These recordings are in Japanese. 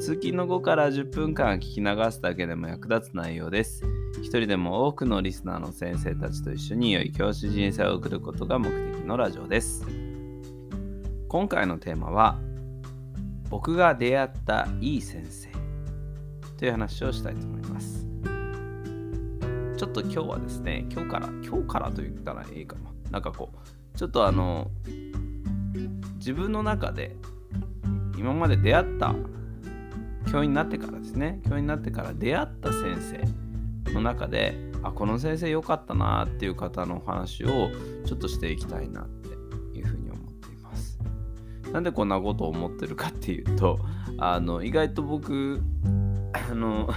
通勤の後から10分間聞き流すだけでも役立つ内容です。一人でも多くのリスナーの先生たちと一緒に良い教師人生を送ることが目的のラジオです。今回のテーマは、僕が出会ったいい先生という話をしたいと思います。ちょっと今日はですね、今日から、今日からと言ったらいいかな。なんかこう、ちょっとあの、自分の中で今まで出会った教員になってからですね。教員になってから出会った先生の中であこの先生良かったなっていう方のお話をちょっとしていきたいなっていうふうに思っています。なんでこんなことを思ってるかっていうとあの意外と僕あの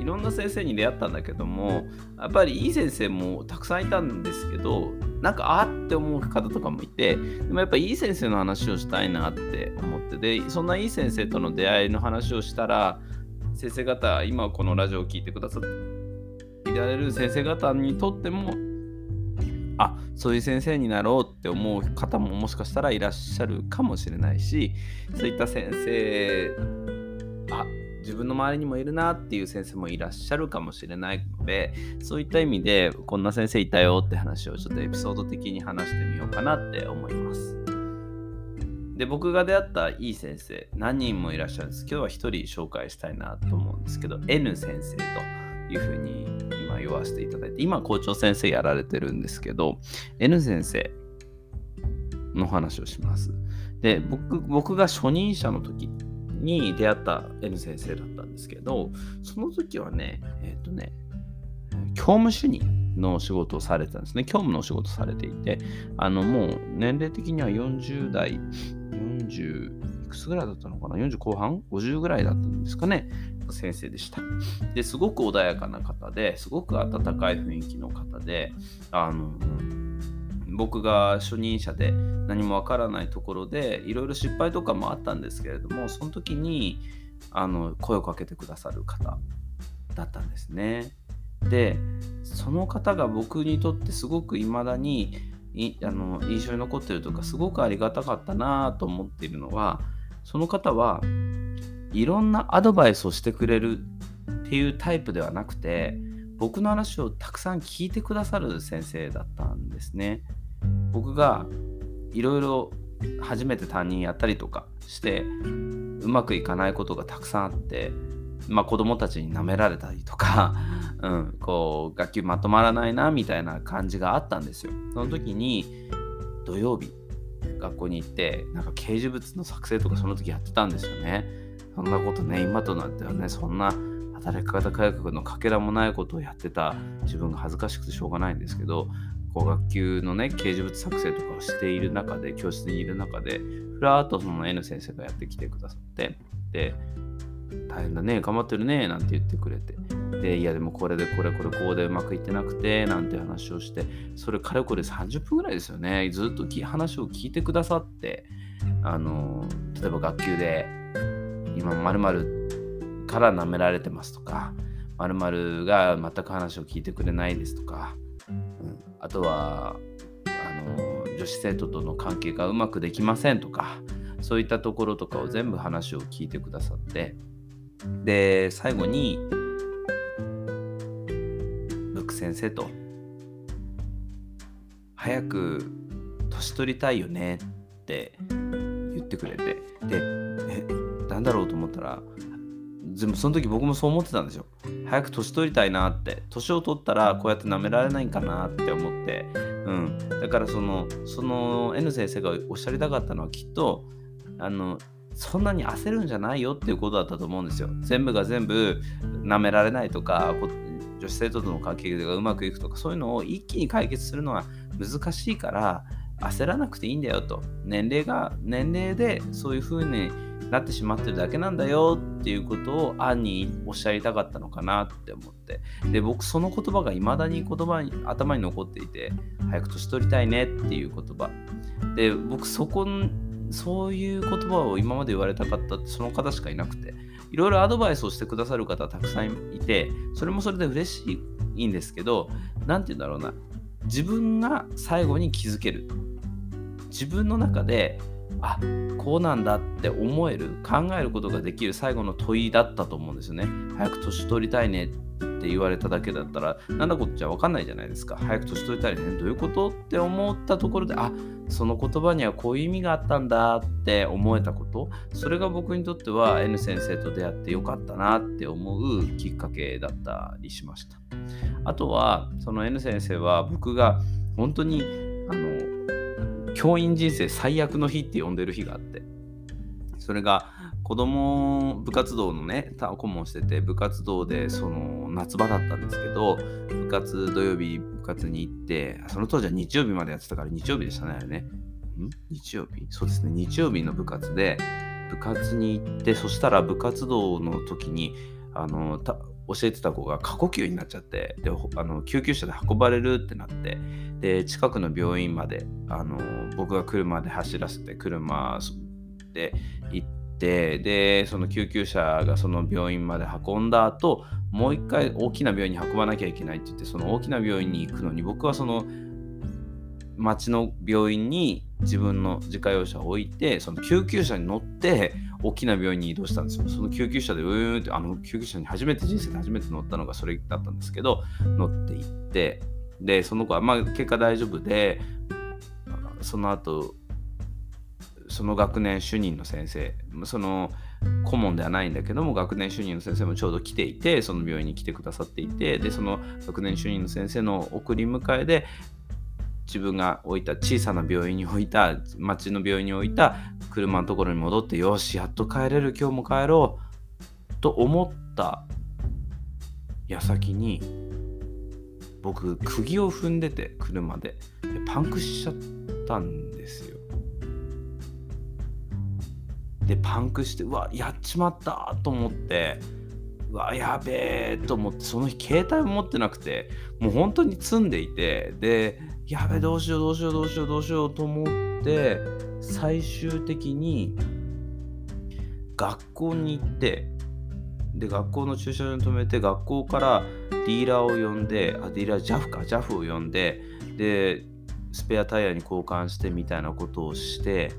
いろんな先生に出会ったんだけどもやっぱりいい先生もたくさんいたんですけどなんかあって思う方とかもいてでもやっぱいい先生の話をしたいなって思ってでそんないい先生との出会いの話をしたら先生方今このラジオを聞いてくださっていられる先生方にとってもあそういう先生になろうって思う方ももしかしたらいらっしゃるかもしれないしそういった先生あ自分の周りにもいるなっていう先生もいらっしゃるかもしれないのでそういった意味でこんな先生いたよって話をちょっとエピソード的に話してみようかなって思います。で僕が出会ったいい先生何人もいらっしゃるんです今日は一人紹介したいなと思うんですけど N 先生というふうに今言わせていただいて今校長先生やられてるんですけど N 先生の話をしますで僕僕が初任者の時に出会った N 先生だったんですけどその時はねえっ、とね教務主任の仕事をされてたんですね。教務のお仕事されていて、あのもう年齢的には40代、40いくつぐらいだったのかな ?40 後半 ?50 ぐらいだったんですかね先生でした。で、すごく穏やかな方で、すごく温かい雰囲気の方で、あの、僕が初任者で何もわからないところでいろいろ失敗とかもあったんですけれどもその時にあの声をかけてくださる方だったんですね。でその方が僕にとってすごくいまだにいあの印象に残ってるとかすごくありがたかったなと思っているのはその方はいろんなアドバイスをしてくれるっていうタイプではなくて僕の話をたくさん聞いてくださる先生だったんですね。僕がいろいろ初めて担任やったりとかしてうまくいかないことがたくさんあってまあ、子供たちに舐められたりとか、うん、こう学級まとまらないなみたいな感じがあったんですよ。その時に土曜日学校に行ってなんか掲示物の作成とかその時やってたんですよね。そんなことね今となってはねそんな働き方改革のかけらもないことをやってた自分が恥ずかしくてしょうがないんですけどこう学級のね掲示物作成とかをしている中で教室にいる中でふらっとその N 先生がやってきてくださってで大変だね、頑張ってるね、なんて言ってくれて。で、いや、でもこれでこれこれこうでうまくいってなくて、なんて話をして、それかれこれ30分ぐらいですよね。ずっと話を聞いてくださって、あの、例えば学級で、今、〇〇から舐められてますとか、〇〇が全く話を聞いてくれないですとか、うん、あとは、あの、女子生徒との関係がうまくできませんとか、そういったところとかを全部話を聞いてくださって、で、最後に、ブック先生と、早く年取りたいよねって言ってくれて、で、え、なんだろうと思ったら、全部その時僕もそう思ってたんですよ。早く年取りたいなって、年を取ったらこうやって舐められないんかなって思って、うん。だからその、その N 先生がおっしゃりたかったのはきっと、あの、そんなに焦るんじゃないよっていうことだったと思うんですよ。全部が全部舐められないとか、女子生徒との関係がうまくいくとか、そういうのを一気に解決するのは難しいから、焦らなくていいんだよと。年齢が、年齢でそういうふうになってしまってるだけなんだよっていうことを暗におっしゃりたかったのかなって思って。で僕その言葉が未だに言葉に頭に残っていて早く年取りたいねっていう言葉。で僕そこそういう言葉を今まで言われたかったってその方しかいなくて。いろいろアドバイスをしてくださる方たくさんいてそれもそれで嬉しいんですけど何て言うんだろうな。自分が最後に気づける。自分の中であこうなんだって思える考えることができる最後の問いだったと思うんですよね。早く年取りたいねって言われただけだったらなんだこっちゃ分かんないじゃないですか。早く年取りたいね。どういうことって思ったところであその言葉にはこういう意味があったんだって思えたこと。それが僕にとっては N 先生と出会ってよかったなって思うきっかけだったりしました。あとはその N 先生は僕が本当にあの教員人生最悪の日って呼んでる日があって。それが子供部活動のね顧問してて部活動でその夏場だったんですけど部活土曜日部活に行ってその当時は日曜日までやってたから日曜日でしたねあれね。ん？日曜日？そうですね。日曜日の部活で部活に行ってそしたら部活動の時にあの教えてた子が過呼吸になっちゃってであの救急車で運ばれるってなってで近くの病院まであの僕が車で走らせて車で行ってでその救急車がその病院まで運んだ後もう一回大きな病院に運ばなきゃいけないって言ってその大きな病院に行くのに僕はその町の病院に自分の自家用車を置いてその救急車に乗って大きな病院に移動したんですよ。その救急車でうーんってあの救急車に初めて人生で初めて乗ったのがそれだったんですけど乗って行ってでその子はまあ結果大丈夫でその後その学年主任の先生その顧問ではないんだけども学年主任の先生もちょうど来ていてその病院に来てくださっていてでその学年主任の先生の送り迎えで自分が置いた小さな病院に置いた町の病院に置いた車のところに戻ってよしやっと帰れる今日も帰ろうと思った矢先に僕釘を踏んでて車で。パンクしちゃったんですよ。でパンクしてうわやっちまったと思ってうわやべえと思ってその日携帯も持ってなくてもう本当に積んでいてでやべどうしようどうしようどうしようどうしようと思って最終的に学校に行ってで学校の駐車場に止めて学校からディーラーを呼んであディーラー JAF か JAF を呼んででスペアタイヤに交換してみたいなことをして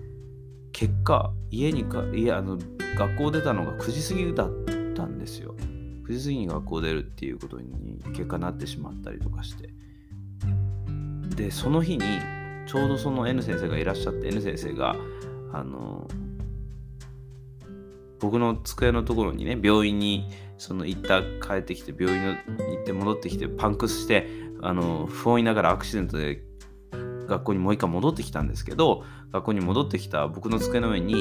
結果家にかいやあの学校出たのが9時過ぎだったんですよ。9時過ぎに学校出るっていうことに結果なってしまったりとかして。でその日にちょうどその N 先生がいらっしゃって N 先生があの僕の机のところにね病院にその行った帰ってきて病院に行って戻ってきてパンクスしてあの不穏いながらアクシデントで学校にもう一回戻ってきたんですけど学校に戻ってきた僕の机の上に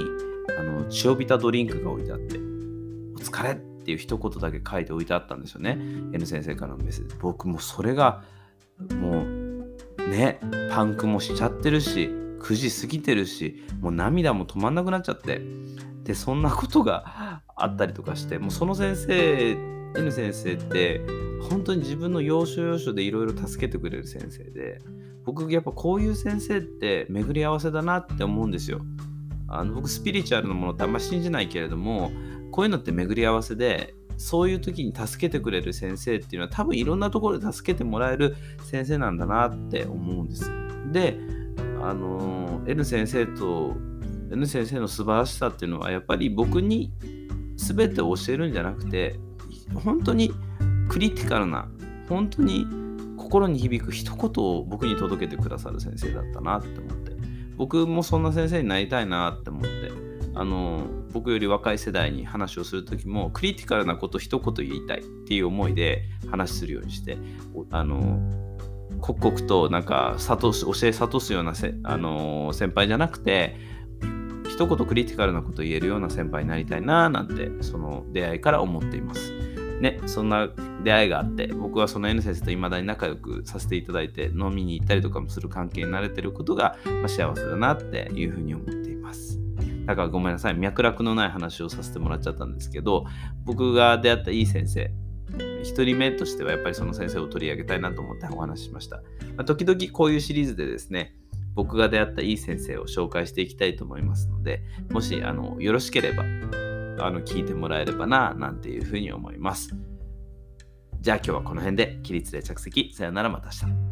あの血をびたドリンクが置いてあって「お疲れ!」っていう一言だけ書いて置いてあったんですよね N 先生からのメッセージ僕もそれがもうねパンクもしちゃってるし9時過ぎてるしもう涙も止まんなくなっちゃってでそんなことがあったりとかしてもうその先生 N 先生って本当に自分の要所要所でいろいろ助けてくれる先生で僕やっぱこういう先生って巡り合わせだなって思うんですよ。あの僕スピリチュアルなものってあんま信じないけれどもこういうのって巡り合わせでそういう時に助けてくれる先生っていうのは多分いろんなところで助けてもらえる先生なんだなって思うんです。で、あの N 先生と N 先生の素晴らしさっていうのはやっぱり僕に全てを教えるんじゃなくて本当にクリティカルな本当に心に響く一言を僕に届けてくださる先生だったなって思って僕もそんな先生になりたいなって思ってあの僕より若い世代に話をする時もクリティカルなこと一言言いたいっていう思いで話するようにしてあの刻々となんか諭す教え諭すようなせ、あの先輩じゃなくて一言クリティカルなこと言えるような先輩になりたいななんてその出会いから思っています。ね、そんな出会いがあって、僕はその N 先生と未だに仲良くさせていただいて、飲みに行ったりとかもする関係になれてることが、まあ、幸せだなっていうふうに思っています。だからごめんなさい、脈絡のない話をさせてもらっちゃったんですけど、僕が出会ったいい先生、1人目としてはやっぱりその先生を取り上げたいなと思ってお話ししました。まあ、時々こういうシリーズでですね、僕が出会ったいい先生を紹介していきたいと思いますので、もしあのよろしければあの聞いてもらえればな、なんていうふうに思います。じゃあ今日はこの辺で起立で着席。さよならまた明日。